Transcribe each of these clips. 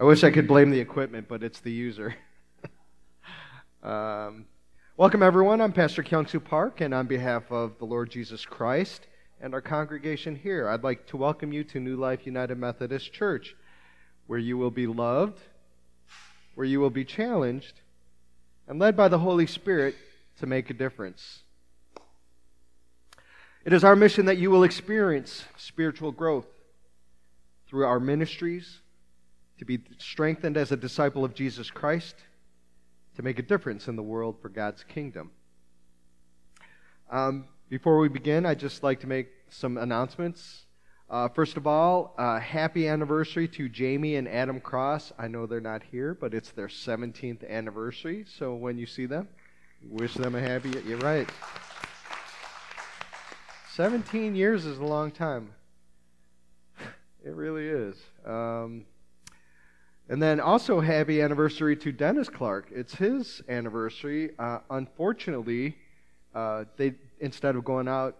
I wish I could blame the equipment, but it's the user. um, welcome, everyone. I'm Pastor Kyungsoo Park, and on behalf of the Lord Jesus Christ and our congregation here, I'd like to welcome you to New Life United Methodist Church, where you will be loved, where you will be challenged, and led by the Holy Spirit to make a difference. It is our mission that you will experience spiritual growth through our ministries to be strengthened as a disciple of Jesus Christ, to make a difference in the world for God's kingdom. Um, before we begin, I'd just like to make some announcements. Uh, first of all, uh, happy anniversary to Jamie and Adam Cross. I know they're not here, but it's their 17th anniversary. So when you see them, wish them a happy. You're right. 17 years is a long time. It really is. Um, and then also happy anniversary to Dennis Clark. It's his anniversary. Uh, unfortunately, uh, they instead of going out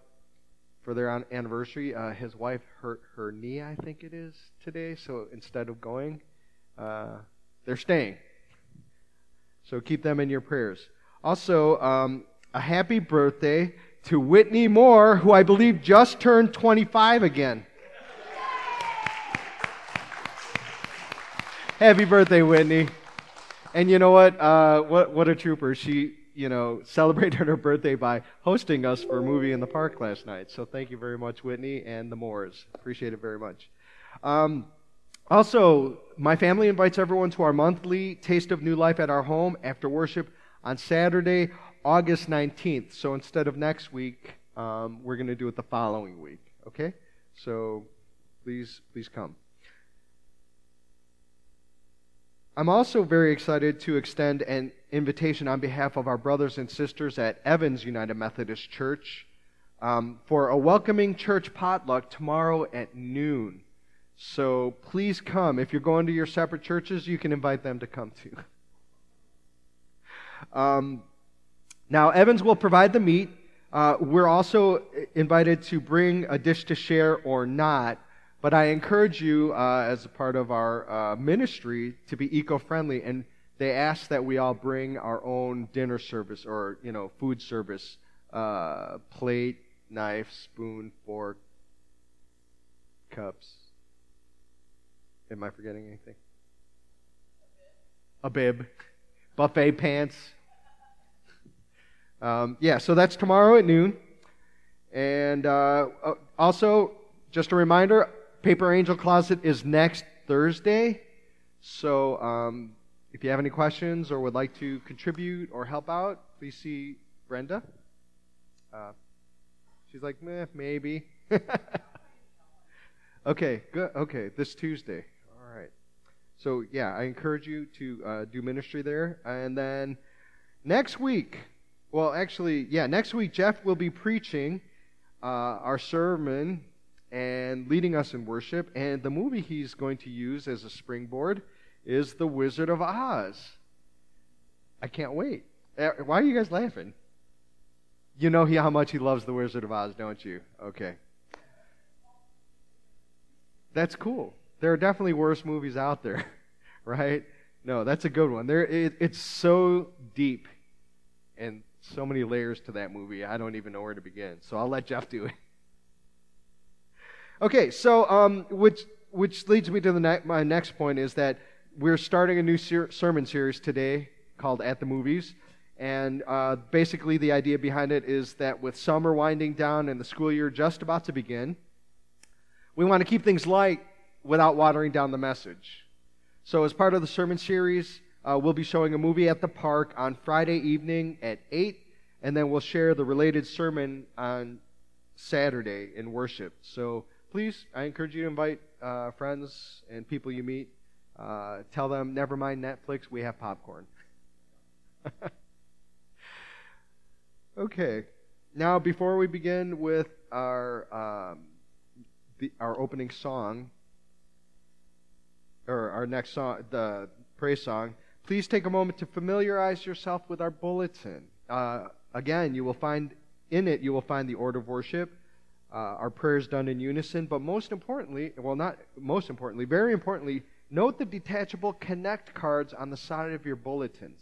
for their anniversary, uh, his wife hurt her knee. I think it is today. So instead of going, uh, they're staying. So keep them in your prayers. Also, um, a happy birthday to Whitney Moore, who I believe just turned 25 again. Happy birthday, Whitney. And you know what? Uh, what, what a trooper. She, you know, celebrated her birthday by hosting us for a movie in the park last night. So thank you very much, Whitney and the Moores. Appreciate it very much. Um, also, my family invites everyone to our monthly Taste of New Life at our home after worship on Saturday, August 19th. So instead of next week, um, we're going to do it the following week. Okay? So please, please come. I'm also very excited to extend an invitation on behalf of our brothers and sisters at Evans United Methodist Church um, for a welcoming church potluck tomorrow at noon. So please come. If you're going to your separate churches, you can invite them to come too. Um, now, Evans will provide the meat. Uh, we're also invited to bring a dish to share or not. But I encourage you, uh, as a part of our uh, ministry, to be eco-friendly. And they ask that we all bring our own dinner service or you know food service, uh, plate, knife, spoon, fork, cups. Am I forgetting anything? A bib, buffet pants. Um, yeah, so that's tomorrow at noon. And uh, uh also, just a reminder Paper Angel Closet is next Thursday. So um, if you have any questions or would like to contribute or help out, please see Brenda. Uh, she's like, meh, maybe. okay, good. Okay, this Tuesday. All right. So yeah, I encourage you to uh, do ministry there. And then next week, well, actually, yeah, next week Jeff will be preaching uh, our sermon and leading us in worship. And the movie he's going to use as a springboard is The Wizard of Oz. I can't wait. Uh, why are you guys laughing? You know he, how much he loves The Wizard of Oz, don't you? Okay. That's cool. There are definitely worse movies out there, right? No, that's a good one. There, it, it's so deep and so many layers to that movie. I don't even know where to begin. So I'll let Jeff do it. Okay, so um, which which leads me to the ne- my next point is that we're starting a new ser- sermon series today called At the Movies, and uh, basically the idea behind it is that with summer winding down and the school year just about to begin, we want to keep things light without watering down the message. So as part of the sermon series, uh, we'll be showing a movie at the park on Friday evening at eight, and then we'll share the related sermon on Saturday in worship. So please, I encourage you to invite uh, friends and people you meet. Uh, tell them, never mind Netflix, we have popcorn. okay. Now, before we begin with our um, the, our opening song, or our next song, the praise song, please take a moment to familiarize yourself with our bulletin. Uh, again, you will find in it you will find the order of worship uh, our prayers done in unison, but most importantly, well, not most importantly, very importantly, Note the detachable connect cards on the side of your bulletins.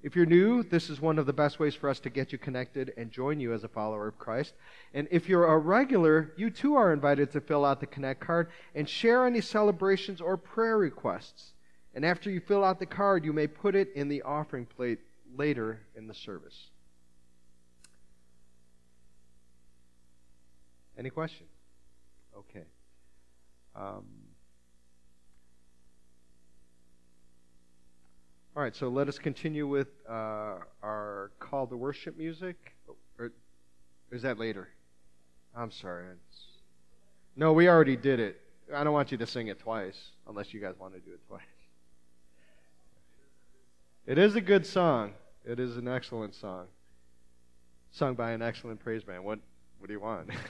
If you're new, this is one of the best ways for us to get you connected and join you as a follower of Christ. And if you're a regular, you too are invited to fill out the Connect card and share any celebrations or prayer requests. And after you fill out the card, you may put it in the offering plate later in the service. Any questions? Okay. Um, all right, so let us continue with uh, our call to worship music. Or is that later? I'm sorry. It's... No, we already did it. I don't want you to sing it twice, unless you guys want to do it twice. It is a good song. It is an excellent song. Sung by an excellent praise band. What, what do you want?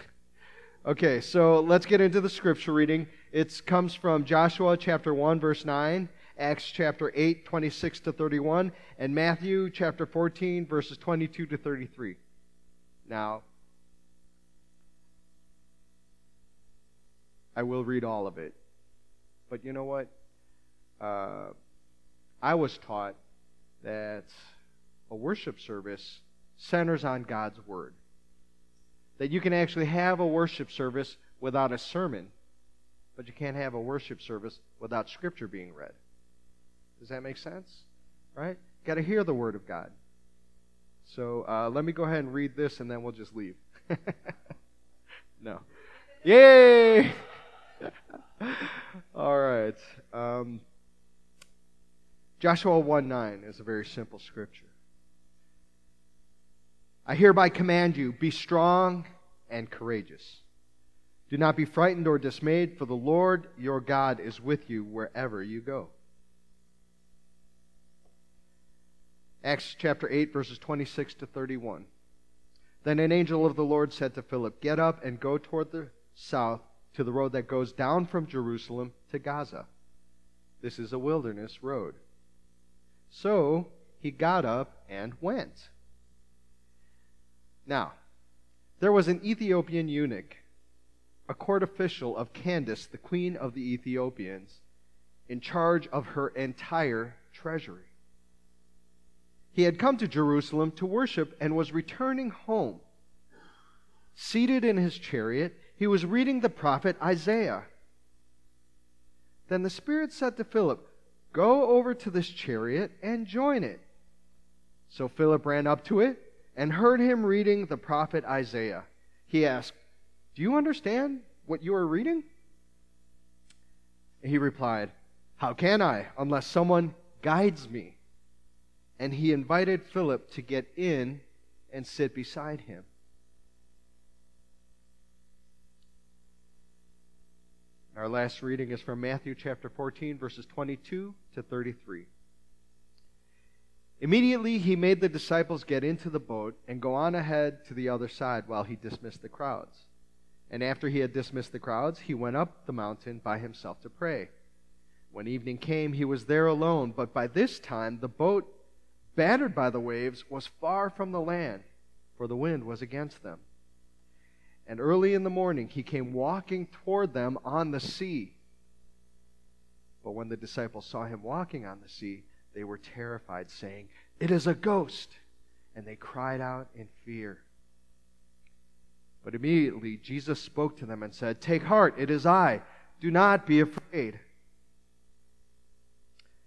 okay, so let's get into the scripture reading. It comes from Joshua chapter 1, verse 9, Acts chapter 8, 26 to 31, and Matthew chapter 14, verses 22 to 33. Now, I will read all of it. But you know what? Uh, I was taught that a worship service centers on God's Word. That you can actually have a worship service without a sermon, but you can't have a worship service without Scripture being read. Does that make sense? Right? Got to hear the Word of God. So uh, let me go ahead and read this, and then we'll just leave. no. Yay! All right. Um, Joshua 1 9 is a very simple scripture. I hereby command you be strong and courageous. Do not be frightened or dismayed, for the Lord your God is with you wherever you go. Acts chapter 8, verses 26 to 31. Then an angel of the Lord said to Philip, Get up and go toward the south to the road that goes down from Jerusalem to Gaza. This is a wilderness road. So he got up and went. Now, there was an Ethiopian eunuch, a court official of Candace, the queen of the Ethiopians, in charge of her entire treasury. He had come to Jerusalem to worship and was returning home. Seated in his chariot, he was reading the prophet Isaiah. Then the Spirit said to Philip, Go over to this chariot and join it. So Philip ran up to it and heard him reading the prophet Isaiah. He asked, Do you understand what you are reading? He replied, How can I, unless someone guides me? And he invited Philip to get in and sit beside him. Our last reading is from Matthew chapter 14, verses 22 to 33. Immediately he made the disciples get into the boat and go on ahead to the other side while he dismissed the crowds. And after he had dismissed the crowds, he went up the mountain by himself to pray. When evening came, he was there alone, but by this time the boat, battered by the waves, was far from the land, for the wind was against them. And early in the morning he came walking toward them on the sea. But when the disciples saw him walking on the sea, they were terrified, saying, It is a ghost! And they cried out in fear. But immediately Jesus spoke to them and said, Take heart, it is I. Do not be afraid.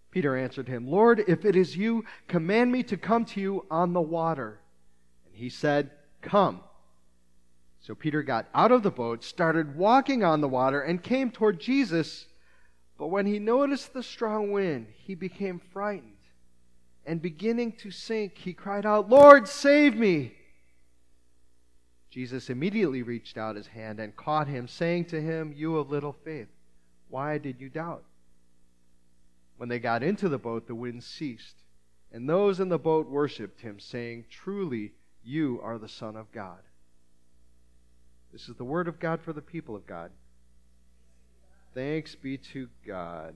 Peter answered him, Lord, if it is you, command me to come to you on the water. And he said, Come. So Peter got out of the boat, started walking on the water, and came toward Jesus. But when he noticed the strong wind, he became frightened. And beginning to sink, he cried out, Lord, save me! Jesus immediately reached out his hand and caught him, saying to him, You of little faith, why did you doubt? When they got into the boat, the wind ceased, and those in the boat worshipped him, saying, Truly, you are the Son of God. This is the word of God for the people of God. Thanks be to God.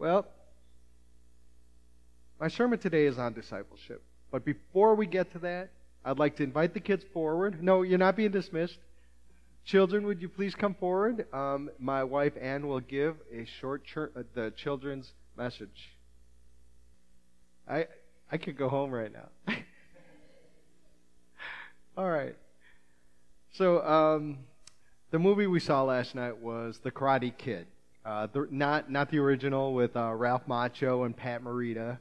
Well, my sermon today is on discipleship. But before we get to that, I'd like to invite the kids forward. No, you're not being dismissed. Children, would you please come forward? Um, my wife Ann will give a short uh, the children's message. I I could go home right now. All right. So um, the movie we saw last night was The Karate Kid. Uh, the, not not the original with uh, Ralph Macchio and Pat Morita,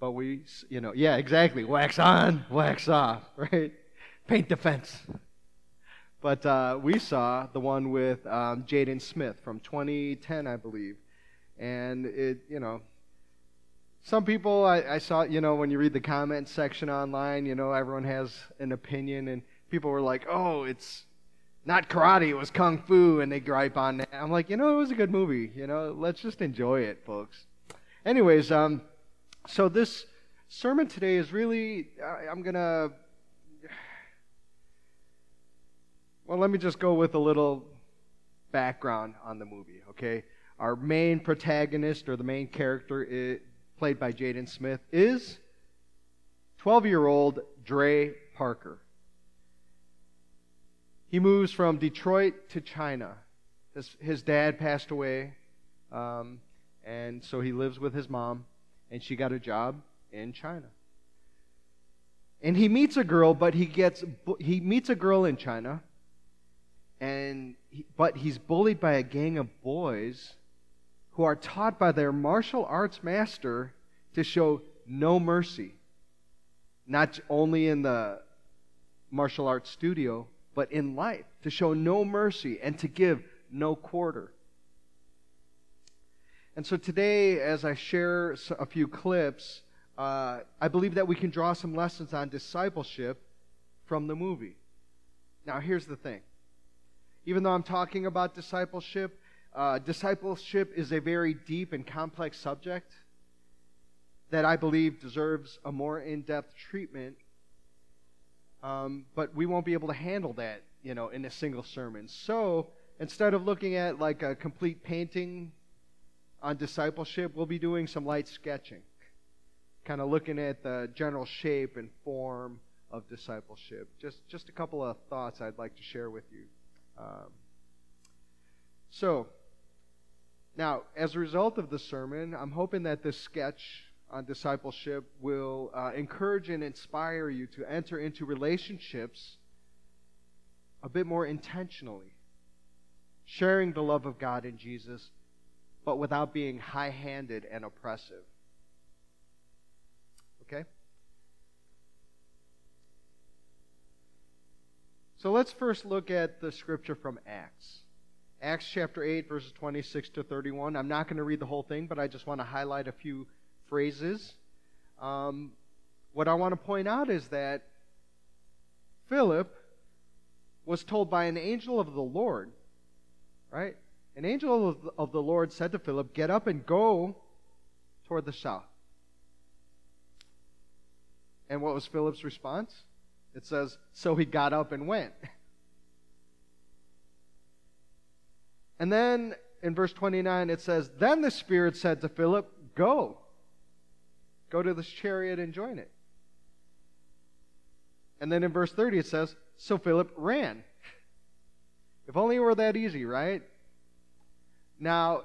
but we you know yeah exactly. Wax on wax off right? Paint the fence. But uh, we saw the one with um, Jaden Smith from 2010, I believe, and it you know some people I, I saw you know when you read the comment section online you know everyone has an opinion and people were like oh it's not karate it was kung fu and they gripe on that. I'm like you know it was a good movie you know let's just enjoy it folks. Anyways um so this sermon today is really I, i'm gonna well let me just go with a little background on the movie okay? Our main protagonist or the main character is, played by Jaden Smith, is 12 year old Dre Parker. He moves from Detroit to China. His, his dad passed away, um, and so he lives with his mom, and she got a job in China. And he meets a girl, but he gets he meets a girl in China, and he, but he's bullied by a gang of boys who are taught by their martial arts master to show no mercy, not only in the martial arts studio, but in life, to show no mercy and to give no quarter. And so today, as I share a few clips, uh, I believe that we can draw some lessons on discipleship from the movie. Now, here's the thing. Even though I'm talking about discipleship, uh, discipleship is a very deep and complex subject that I believe deserves a more in depth treatment, um, but we won't be able to handle that, you know, in a single sermon. So instead of looking at like a complete painting on discipleship, we'll be doing some light sketching, kind of looking at the general shape and form of discipleship. Just, just a couple of thoughts I'd like to share with you. Um, so, now, as a result of the sermon, I'm hoping that this sketch on discipleship will uh, encourage and inspire you to enter into relationships a bit more intentionally, sharing the love of God in Jesus, but without being high handed and oppressive. Okay? So let's first look at the scripture from Acts. Acts chapter 8, verses 26 to 31. I'm not going to read the whole thing, but I just want to highlight a few phrases. Um, what I want to point out is that Philip was told by an angel of the Lord, right? An angel of the, of the Lord said to Philip, Get up and go toward the south. And what was Philip's response? It says, So he got up and went. And then in verse 29, it says, Then the Spirit said to Philip, Go. Go to this chariot and join it. And then in verse 30, it says, So Philip ran. If only it were that easy, right? Now,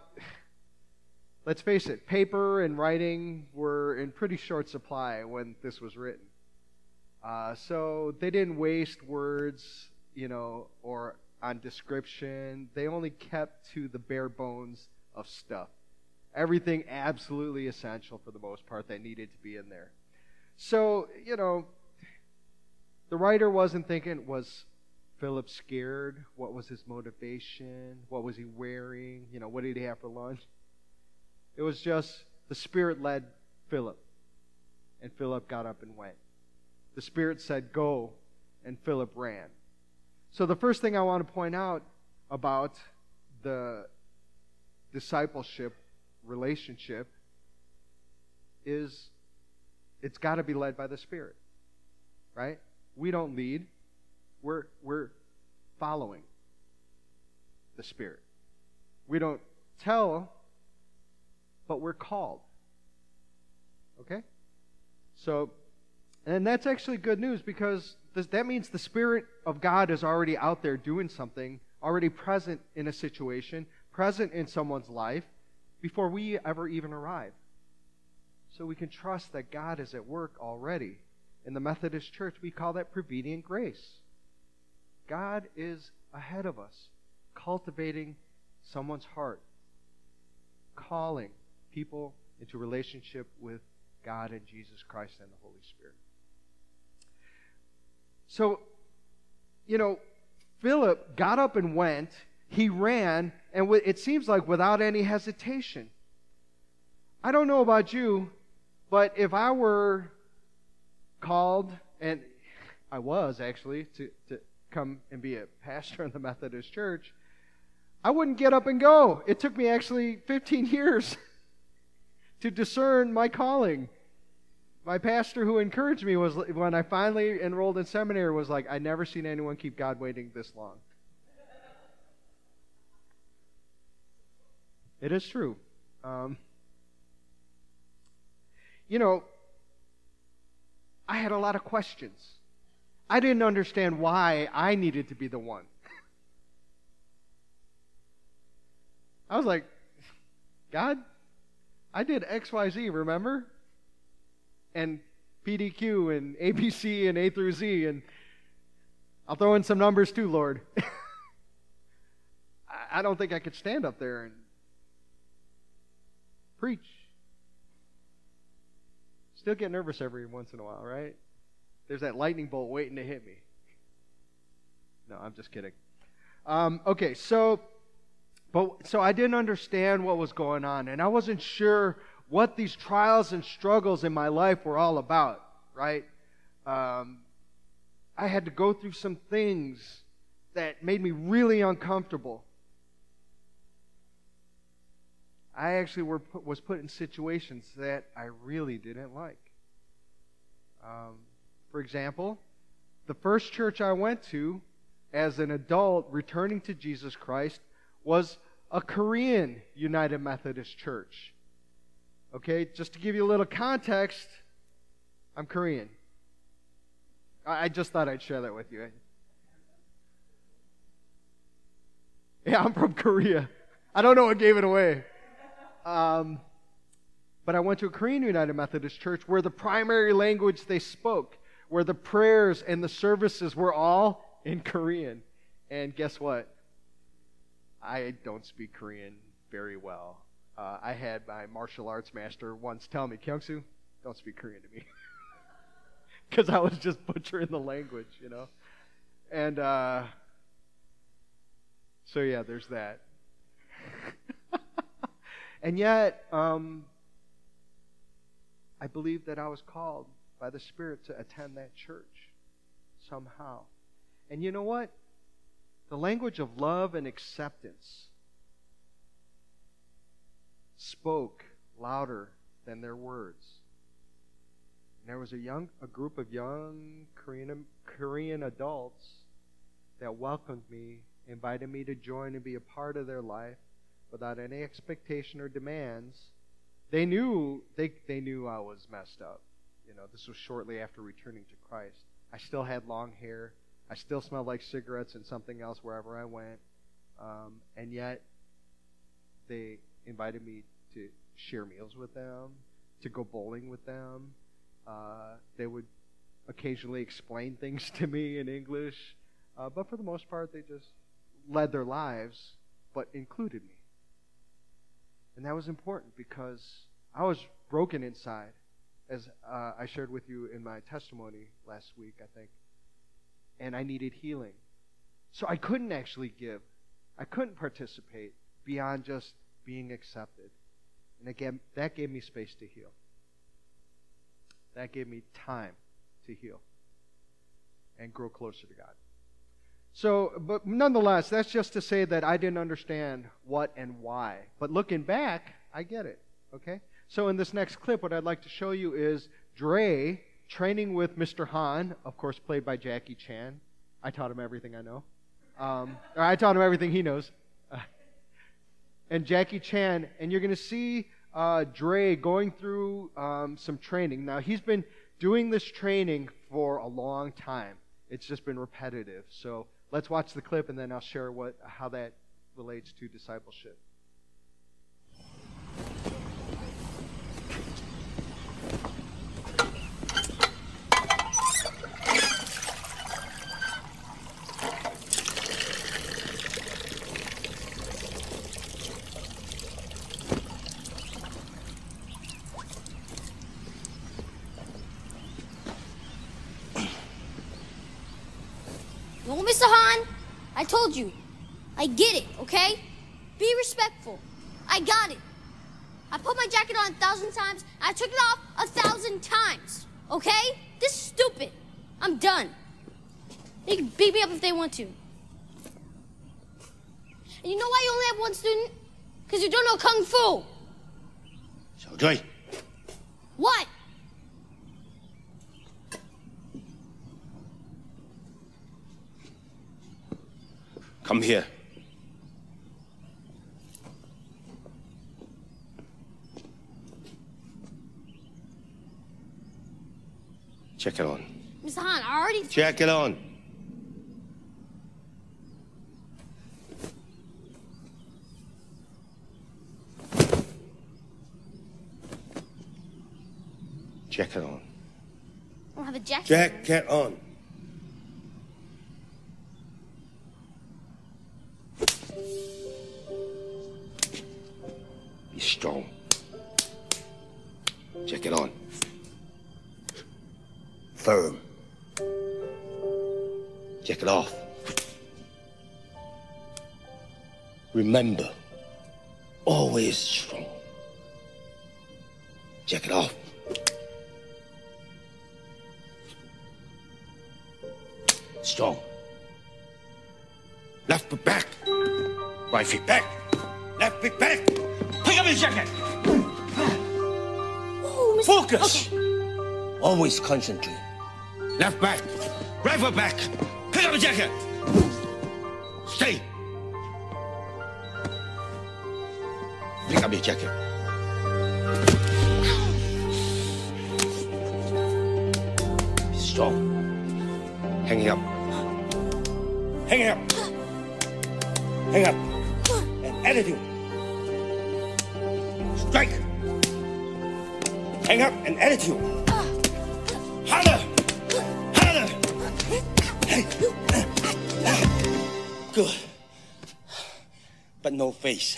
let's face it, paper and writing were in pretty short supply when this was written. Uh, so they didn't waste words, you know, or on description. They only kept to the bare bones of stuff. Everything absolutely essential for the most part that needed to be in there. So, you know, the writer wasn't thinking, was Philip scared? What was his motivation? What was he wearing? You know, what did he have for lunch? It was just the Spirit led Philip, and Philip got up and went. The Spirit said, Go, and Philip ran. So, the first thing I want to point out about the discipleship relationship is it's got to be led by the Spirit, right? We don't lead, we're, we're following the Spirit. We don't tell, but we're called. Okay? So, and that's actually good news because that means the Spirit of God is already out there doing something already present in a situation, present in someone's life before we ever even arrive. So we can trust that God is at work already. In the Methodist Church, we call that prevenient grace. God is ahead of us, cultivating someone's heart, calling people into relationship with God and Jesus Christ and the Holy Spirit. So, you know, Philip got up and went. He ran, and it seems like without any hesitation. I don't know about you, but if I were called, and I was actually, to, to come and be a pastor in the Methodist Church, I wouldn't get up and go. It took me actually 15 years to discern my calling. My pastor who encouraged me was when I finally enrolled in seminary was like, I never seen anyone keep God waiting this long. It is true. Um, you know, I had a lot of questions. I didn't understand why I needed to be the one. I was like, God, I did XYZ, remember? And PDQ and ABC and A through Z, and I'll throw in some numbers too, Lord. I don't think I could stand up there and preach. Still get nervous every once in a while, right? There's that lightning bolt waiting to hit me. No, I'm just kidding. Um, okay, so but so I didn't understand what was going on, and I wasn't sure what these trials and struggles in my life were all about, right? Um, I had to go through some things that made me really uncomfortable. I actually were put, was put in situations that I really didn't like. Um, for example, the first church I went to as an adult returning to Jesus Christ was a Korean United Methodist Church. Okay, just to give you a little context, I'm Korean. I just thought I'd share that with you. Yeah, I'm from Korea. I don't know what gave it away. Um, but I went to a Korean United Methodist Church where the primary language they spoke, where the prayers and the services were all in Korean. And guess what? I don't speak Korean very well. Uh, I had my martial arts master once tell me, Kyungsu, don't speak Korean to me. Because I was just butchering the language, you know? And uh, so, yeah, there's that. and yet, um, I believe that I was called by the Spirit to attend that church somehow. And you know what? the language of love and acceptance spoke louder than their words. And there was a young a group of young Korean Korean adults that welcomed me, invited me to join and be a part of their life without any expectation or demands. They knew they they knew I was messed up. You know, this was shortly after returning to Christ. I still had long hair. I still smelled like cigarettes and something else wherever I went. Um, and yet, they invited me to share meals with them, to go bowling with them. Uh, they would occasionally explain things to me in English. Uh, but for the most part, they just led their lives, but included me. And that was important because I was broken inside, as uh, I shared with you in my testimony last week, I think and I needed healing. So I couldn't actually give. I couldn't participate beyond just being accepted. And again, that gave me space to heal. That gave me time to heal and grow closer to God. So, but nonetheless, that's just to say that I didn't understand what and why. But looking back, I get it. Okay? So, in this next clip, what I'd like to show you is Dre training with Mr. Han, of course, played by Jackie Chan. I taught him everything I know. Um, or I taught him everything he knows. And Jackie Chan, and you're going to see uh, Dre going through um, some training. Now, he's been doing this training for a long time. It's just been repetitive. So let's watch the clip and then I'll share what how that relates to discipleship. No, Mr. Han, I told you. I get it, okay? Be respectful. I got it. I put my jacket on a thousand times. I took it off a thousand times. Okay? This is stupid. I'm done. They can beat me up if they want to. And you know why you only have one student? Because you don't know Kung Fu. 小追，What? Come here. Check it on. Mr. Han, I already. Check it on. Check it on. I don't have a jacket. Check it on. Strong. Check it on. Firm. Check it off. Remember, always strong. Check it off. Strong. Left foot back. Right feet back. Left feet back. Pick up your jacket. Ooh, Focus. Okay. Always concentrate. Left back. Right foot back. Pick up your jacket. Stay. Pick up your jacket. Be strong. Hang it up. Hang it up. Hang up. And attitude. Hang up and attitude. Harder! Harder! Good. But no face.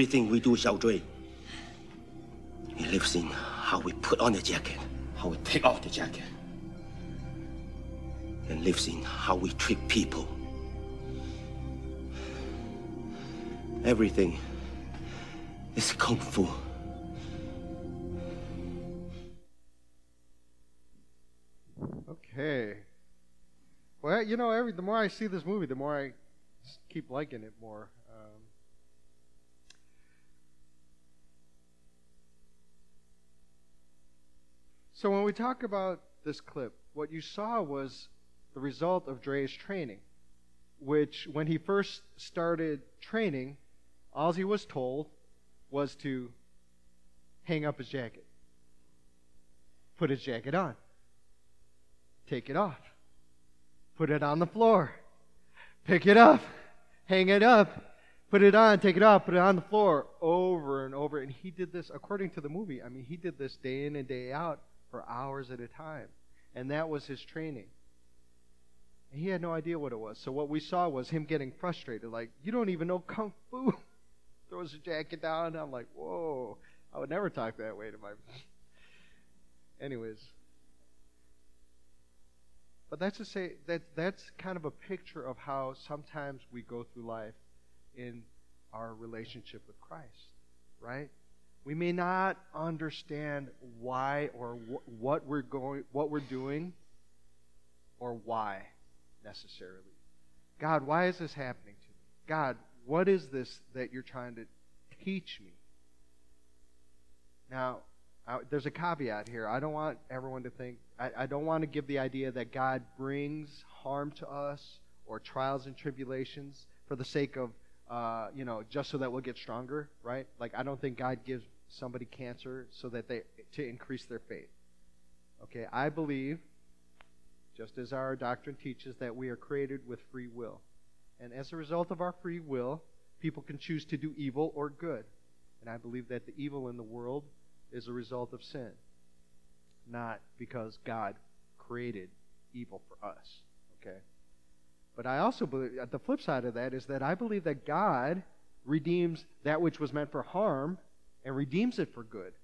Everything we do, Xiao Zhui. It lives in how we put on the jacket, how we take off the jacket. And lives in how we treat people. Everything is Kung Fu. Okay. Well, you know, every the more I see this movie, the more I keep liking it more. Um, so when we talk about this clip, what you saw was the result of Dre's training, which when he first started training, all he was told was to hang up his jacket, put his jacket on take it off, put it on the floor, pick it up, hang it up, put it on, take it off, put it on the floor, over and over. And he did this, according to the movie, I mean, he did this day in and day out for hours at a time. And that was his training. And he had no idea what it was. So what we saw was him getting frustrated, like, you don't even know Kung Fu. Throws his jacket down. I'm like, whoa, I would never talk that way to my. Anyways. But that's to say that that's kind of a picture of how sometimes we go through life in our relationship with Christ, right? We may not understand why or wh- what we're going, what we're doing, or why necessarily. God, why is this happening to me? God, what is this that you're trying to teach me? Now, I, there's a caveat here. I don't want everyone to think, I, I don't want to give the idea that God brings harm to us or trials and tribulations for the sake of, uh, you know, just so that we'll get stronger, right? Like, I don't think God gives somebody cancer so that they, to increase their faith. Okay, I believe, just as our doctrine teaches, that we are created with free will. And as a result of our free will, people can choose to do evil or good. And I believe that the evil in the world is a result of sin, not because God created evil for us. Okay? But I also believe, uh, the flip side of that is that I believe that God redeems that which was meant for harm and redeems it for good.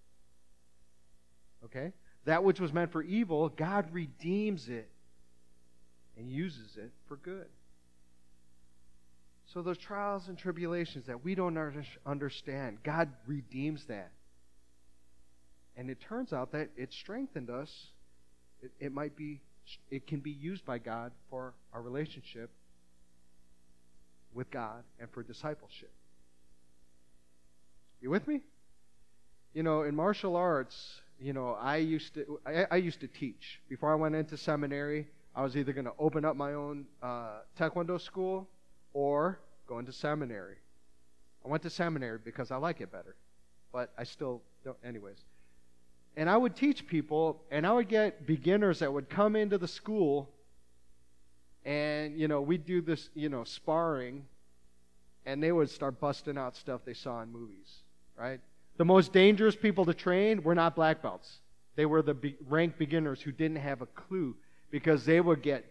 Okay? That which was meant for evil, God redeems it and uses it for good. So, those trials and tribulations that we don't understand, God redeems that. And it turns out that it strengthened us. It, it might be, it can be used by God for our relationship with God and for discipleship. You with me? You know, in martial arts, you know, I used to I, I used to teach before I went into seminary. I was either going to open up my own uh, taekwondo school or go into seminary. I went to seminary because I like it better, but I still don't. Anyways, and I would teach people, and I would get beginners that would come into the school, and you know we'd do this, you know, sparring, and they would start busting out stuff they saw in movies, right? The most dangerous people to train were not black belts. They were the be- ranked beginners who didn't have a clue because they would get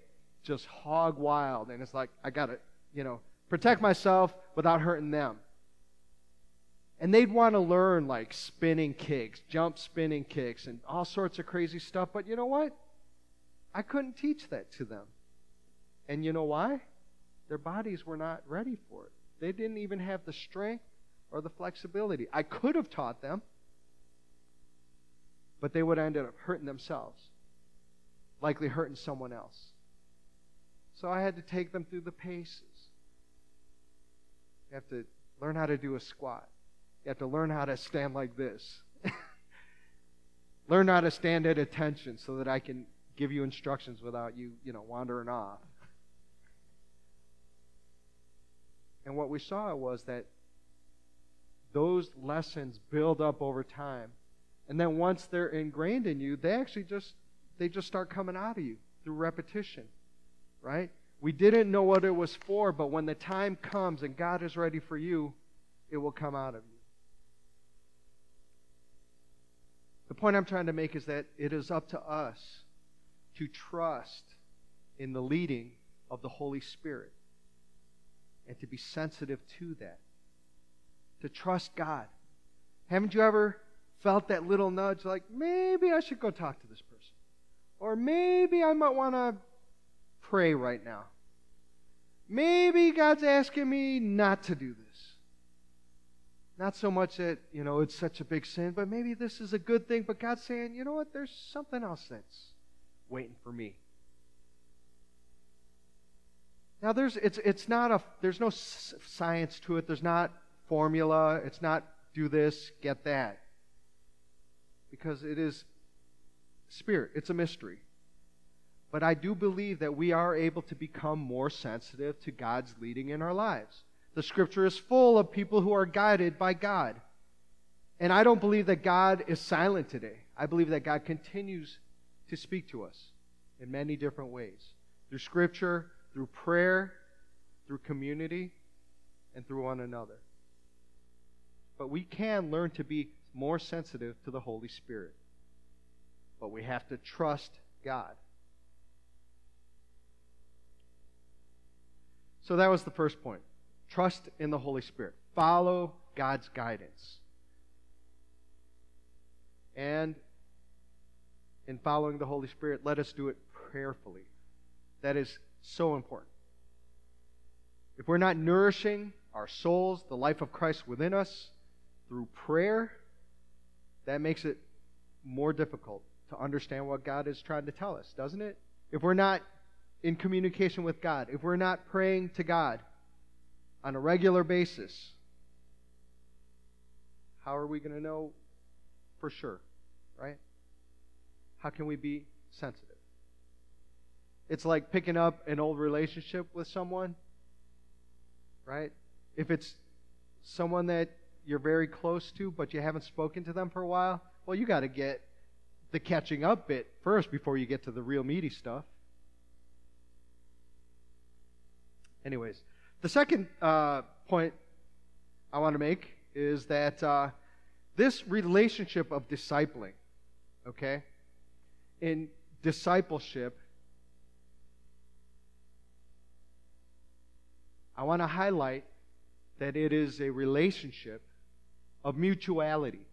just hog wild, and it's like I got to, you know, protect myself without hurting them. And they'd want to learn like spinning kicks, jump spinning kicks, and all sorts of crazy stuff. But you know what? I couldn't teach that to them. And you know why? Their bodies were not ready for it. They didn't even have the strength or the flexibility. I could have taught them, but they would end up hurting themselves, likely hurting someone else. So I had to take them through the paces. You have to learn how to do a squat. You have to learn how to stand like this. learn how to stand at attention so that I can give you instructions without you, you know, wandering off. And what we saw was that those lessons build up over time. And then once they're ingrained in you, they actually just they just start coming out of you through repetition. Right? We didn't know what it was for, but when the time comes and God is ready for you, it will come out of you. The point I'm trying to make is that it is up to us to trust in the leading of the Holy Spirit and to be sensitive to that. To trust God. Haven't you ever felt that little nudge like, maybe I should go talk to this person? Or maybe I might want to pray right now. Maybe God's asking me not to do this. Not so much that, you know, it's such a big sin, but maybe this is a good thing. But God's saying, you know what? There's something else that's waiting for me. Now, there's, it's, it's not a, there's no science to it. There's not formula. It's not do this, get that. Because it is spirit. It's a mystery. But I do believe that we are able to become more sensitive to God's leading in our lives. The scripture is full of people who are guided by God. And I don't believe that God is silent today. I believe that God continues to speak to us in many different ways through scripture, through prayer, through community, and through one another. But we can learn to be more sensitive to the Holy Spirit. But we have to trust God. So that was the first point. Trust in the Holy Spirit. Follow God's guidance. And in following the Holy Spirit, let us do it prayerfully. That is so important. If we're not nourishing our souls, the life of Christ within us, through prayer, that makes it more difficult to understand what God is trying to tell us, doesn't it? If we're not in communication with God, if we're not praying to God, on a regular basis, how are we going to know for sure, right? How can we be sensitive? It's like picking up an old relationship with someone, right? If it's someone that you're very close to, but you haven't spoken to them for a while, well, you got to get the catching up bit first before you get to the real meaty stuff. Anyways, the second uh, point I want to make is that uh, this relationship of discipling, okay, in discipleship, I want to highlight that it is a relationship of mutuality.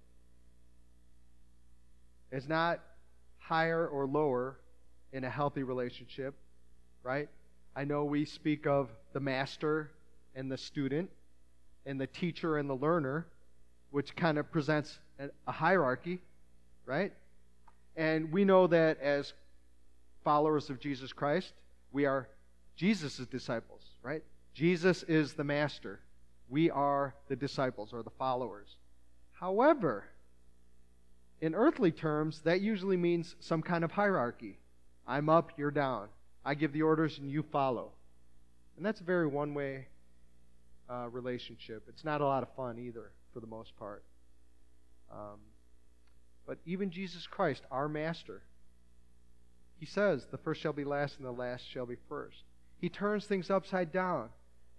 It's not higher or lower in a healthy relationship, right? I know we speak of the master and the student, and the teacher and the learner, which kind of presents a hierarchy, right? And we know that as followers of Jesus Christ, we are Jesus' disciples, right? Jesus is the master. We are the disciples or the followers. However, in earthly terms, that usually means some kind of hierarchy. I'm up, you're down. I give the orders and you follow. And that's a very one way uh, relationship. It's not a lot of fun either, for the most part. Um, but even Jesus Christ, our master, he says, the first shall be last and the last shall be first. He turns things upside down.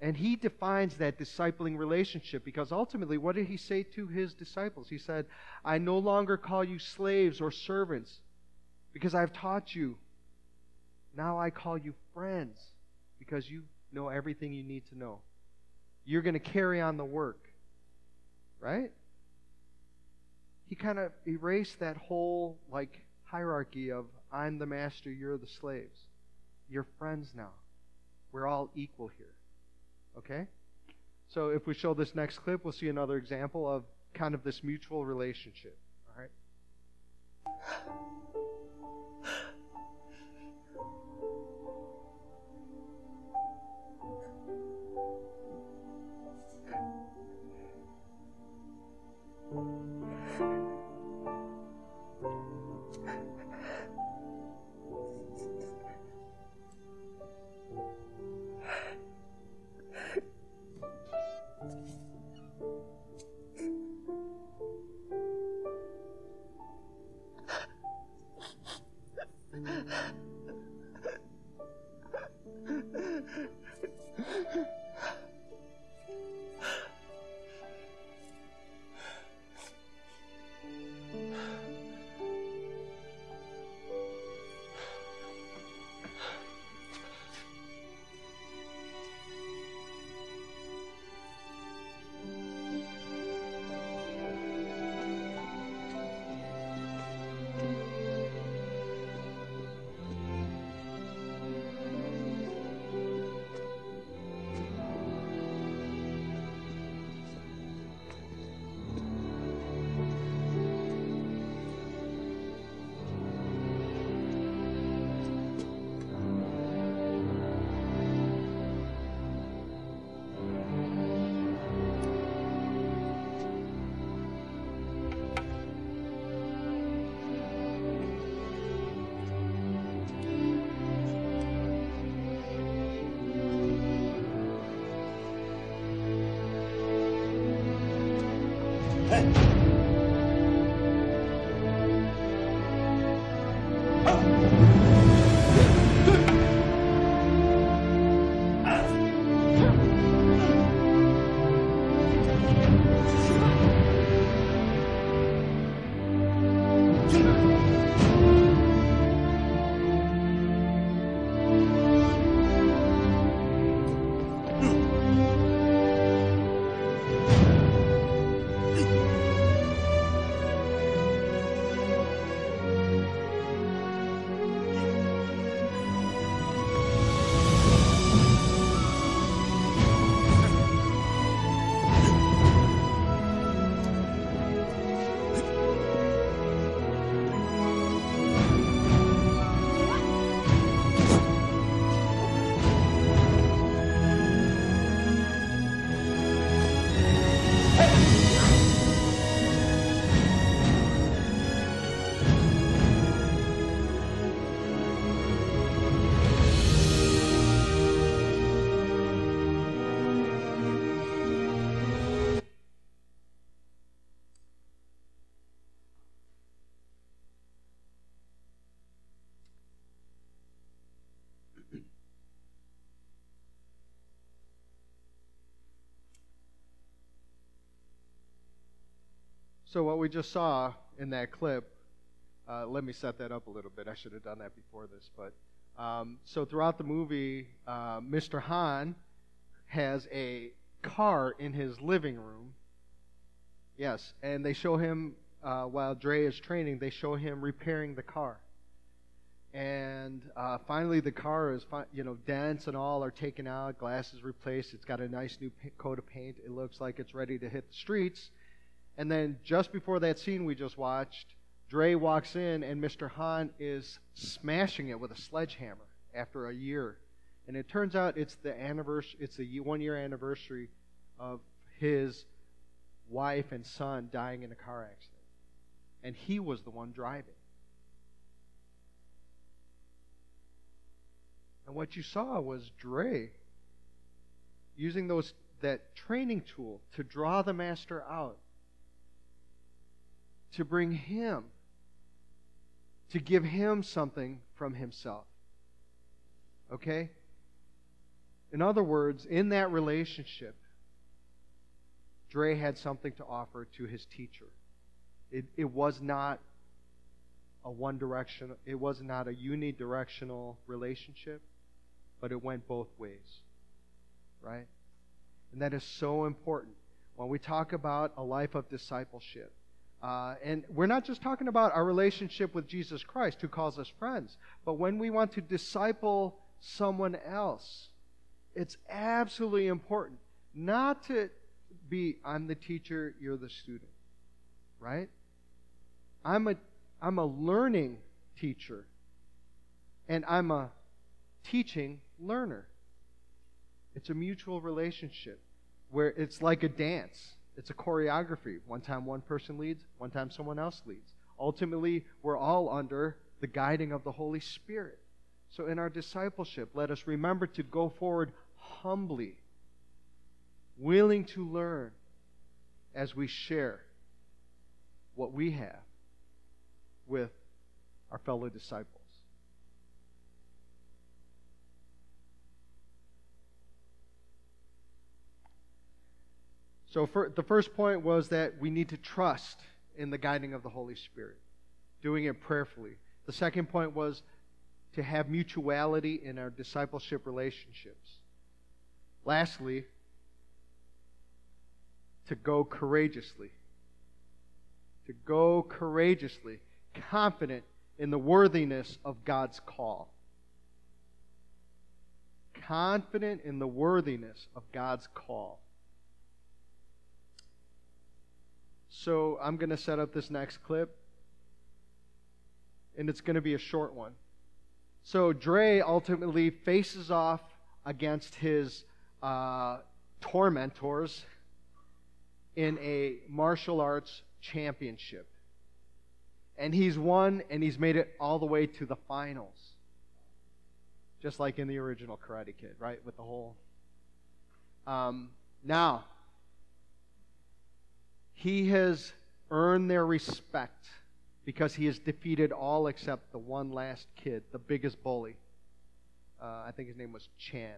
And he defines that discipling relationship because ultimately, what did he say to his disciples? He said, I no longer call you slaves or servants because I've taught you. Now I call you friends because you know everything you need to know. You're going to carry on the work. Right? He kind of erased that whole like hierarchy of I'm the master, you're the slaves. You're friends now. We're all equal here. Okay? So if we show this next clip, we'll see another example of kind of this mutual relationship. All right? So, what we just saw in that clip, uh, let me set that up a little bit. I should have done that before this. But um, so, throughout the movie, uh, Mr. Han has a car in his living room. Yes, and they show him, uh, while Dre is training, they show him repairing the car. And uh, finally, the car is, fi- you know, dents and all are taken out, glass is replaced. It's got a nice new pa- coat of paint. It looks like it's ready to hit the streets. And then just before that scene we just watched, Dre walks in and Mr. Han is smashing it with a sledgehammer after a year. And it turns out it's the anniversary, it's the one year anniversary of his wife and son dying in a car accident. And he was the one driving. And what you saw was Dre using those that training tool to draw the master out, to bring him, to give him something from himself. Okay? In other words, in that relationship, Dre had something to offer to his teacher. It, it was not a one direction, it was not a unidirectional relationship but it went both ways. Right? And that is so important when we talk about a life of discipleship. Uh, and we're not just talking about our relationship with Jesus Christ, who calls us friends, but when we want to disciple someone else, it's absolutely important not to be, I'm the teacher, you're the student. Right? I'm a, I'm a learning teacher, and I'm a teaching learner. It's a mutual relationship where it's like a dance. It's a choreography. One time one person leads, one time someone else leads. Ultimately, we're all under the guiding of the Holy Spirit. So in our discipleship, let us remember to go forward humbly, willing to learn as we share what we have with our fellow disciples. So, for, the first point was that we need to trust in the guiding of the Holy Spirit, doing it prayerfully. The second point was to have mutuality in our discipleship relationships. Lastly, to go courageously. To go courageously, confident in the worthiness of God's call. Confident in the worthiness of God's call. So I'm going to set up this next clip, and it's going to be a short one. So Dre ultimately faces off against his uh, tormentors in a martial arts championship. And he's won, and he's made it all the way to the finals. Just like in the original Karate Kid, right? With the whole. Um, now, he has earned their respect because he has defeated all except the one last kid, the biggest bully. Uh, I think his name was Chan.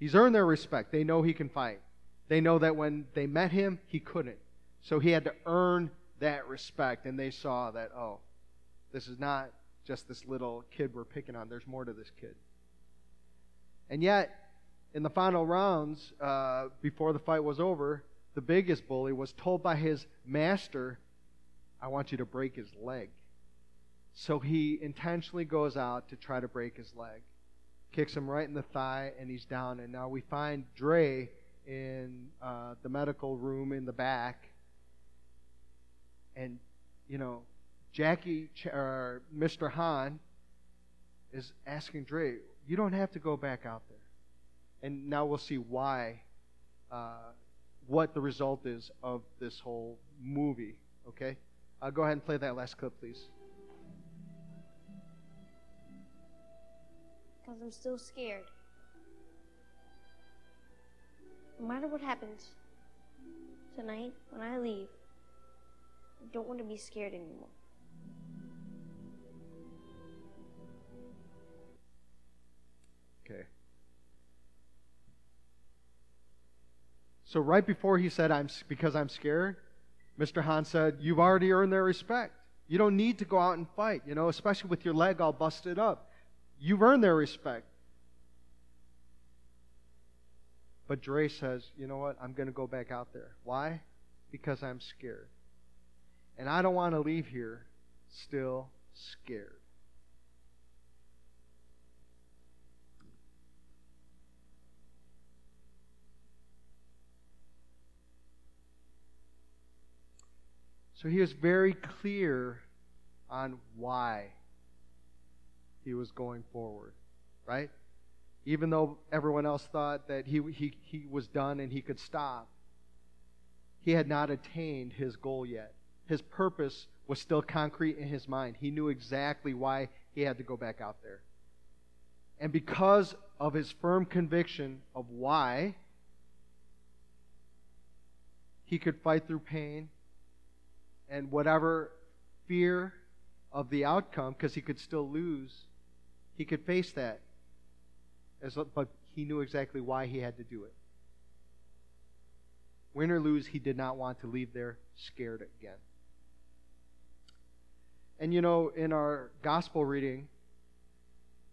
He's earned their respect. They know he can fight. They know that when they met him, he couldn't. So he had to earn that respect, and they saw that, oh, this is not just this little kid we're picking on. There's more to this kid. And yet, in the final rounds, uh, before the fight was over, the biggest bully was told by his master, I want you to break his leg. So he intentionally goes out to try to break his leg. Kicks him right in the thigh, and he's down. And now we find Dre in uh, the medical room in the back. And, you know, Jackie, or Mr. Han, is asking Dre, You don't have to go back out there and now we'll see why, uh, what the result is of this whole movie. Okay? Uh, go ahead and play that last clip, please. Because I'm still scared. No matter what happens tonight when I leave, I don't want to be scared anymore. Okay. So right before he said, "I'm because I'm scared," Mr. Han said, "You've already earned their respect. You don't need to go out and fight. You know, especially with your leg all busted up. You've earned their respect." But Dre says, "You know what? I'm going to go back out there. Why? Because I'm scared, and I don't want to leave here still scared." So he was very clear on why he was going forward, right? Even though everyone else thought that he, he, he was done and he could stop, he had not attained his goal yet. His purpose was still concrete in his mind. He knew exactly why he had to go back out there. And because of his firm conviction of why, he could fight through pain and whatever fear of the outcome, because he could still lose, he could face that. As, but he knew exactly why he had to do it. Win or lose, he did not want to leave there scared again. And you know, in our gospel reading,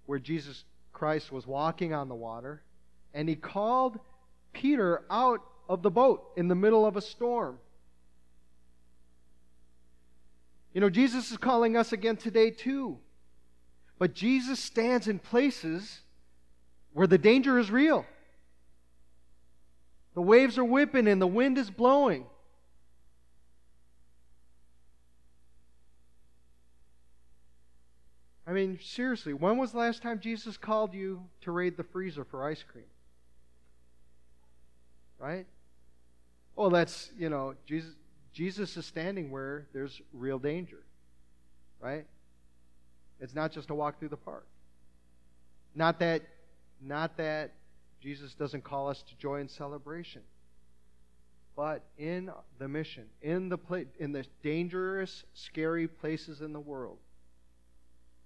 where Jesus Christ was walking on the water, and he called Peter out of the boat in the middle of a storm. You know, Jesus is calling us again today, too. But Jesus stands in places where the danger is real. The waves are whipping and the wind is blowing. I mean, seriously, when was the last time Jesus called you to raid the freezer for ice cream? Right? Well, that's, you know, Jesus, Jesus is standing where there's real danger, right? It's not just a walk through the park. Not that, not that Jesus doesn't call us to joy and celebration, but in the mission, in the pla- in the dangerous, scary places in the world,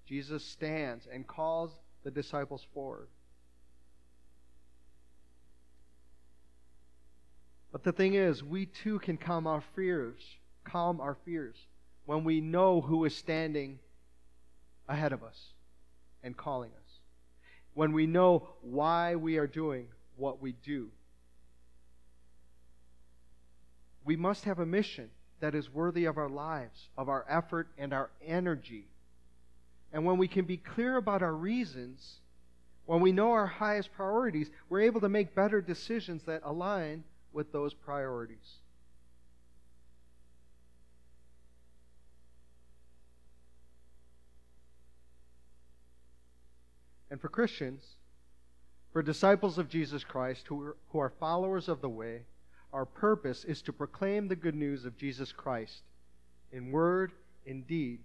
Jesus stands and calls the disciples forward. But the thing is, we too can calm our fears, calm our fears when we know who is standing ahead of us and calling us. When we know why we are doing what we do. We must have a mission that is worthy of our lives, of our effort and our energy. And when we can be clear about our reasons, when we know our highest priorities, we're able to make better decisions that align with those priorities. And for Christians, for disciples of Jesus Christ who are, who are followers of the way, our purpose is to proclaim the good news of Jesus Christ in word, in deed,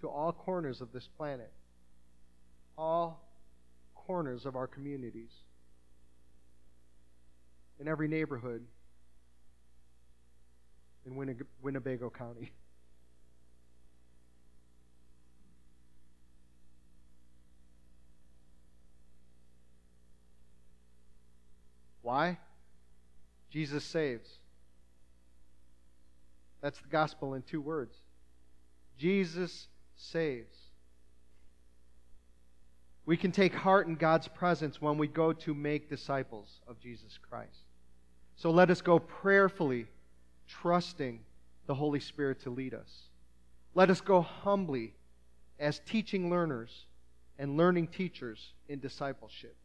to all corners of this planet, all corners of our communities in every neighborhood in Winnebago County. Why? Jesus saves. That's the gospel in two words. Jesus saves. We can take heart in God's presence when we go to make disciples of Jesus Christ. So let us go prayerfully, trusting the Holy Spirit to lead us. Let us go humbly as teaching learners and learning teachers in discipleship.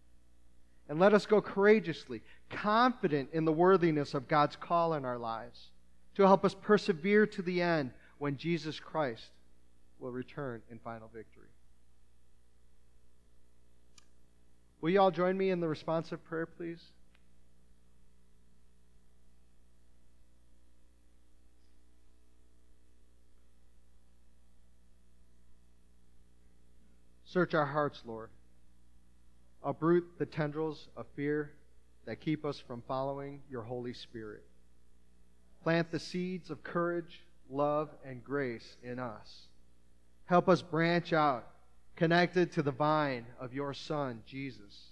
And let us go courageously, confident in the worthiness of God's call in our lives to help us persevere to the end when Jesus Christ will return in final victory. Will you all join me in the responsive prayer, please? Search our hearts, Lord. Uproot the tendrils of fear that keep us from following your Holy Spirit. Plant the seeds of courage, love, and grace in us. Help us branch out connected to the vine of your Son, Jesus.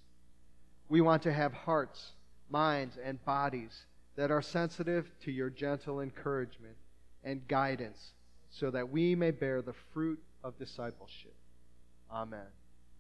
We want to have hearts minds, and bodies that are sensitive to your gentle encouragement and guidance so that we may bear the fruit of discipleship. Amen.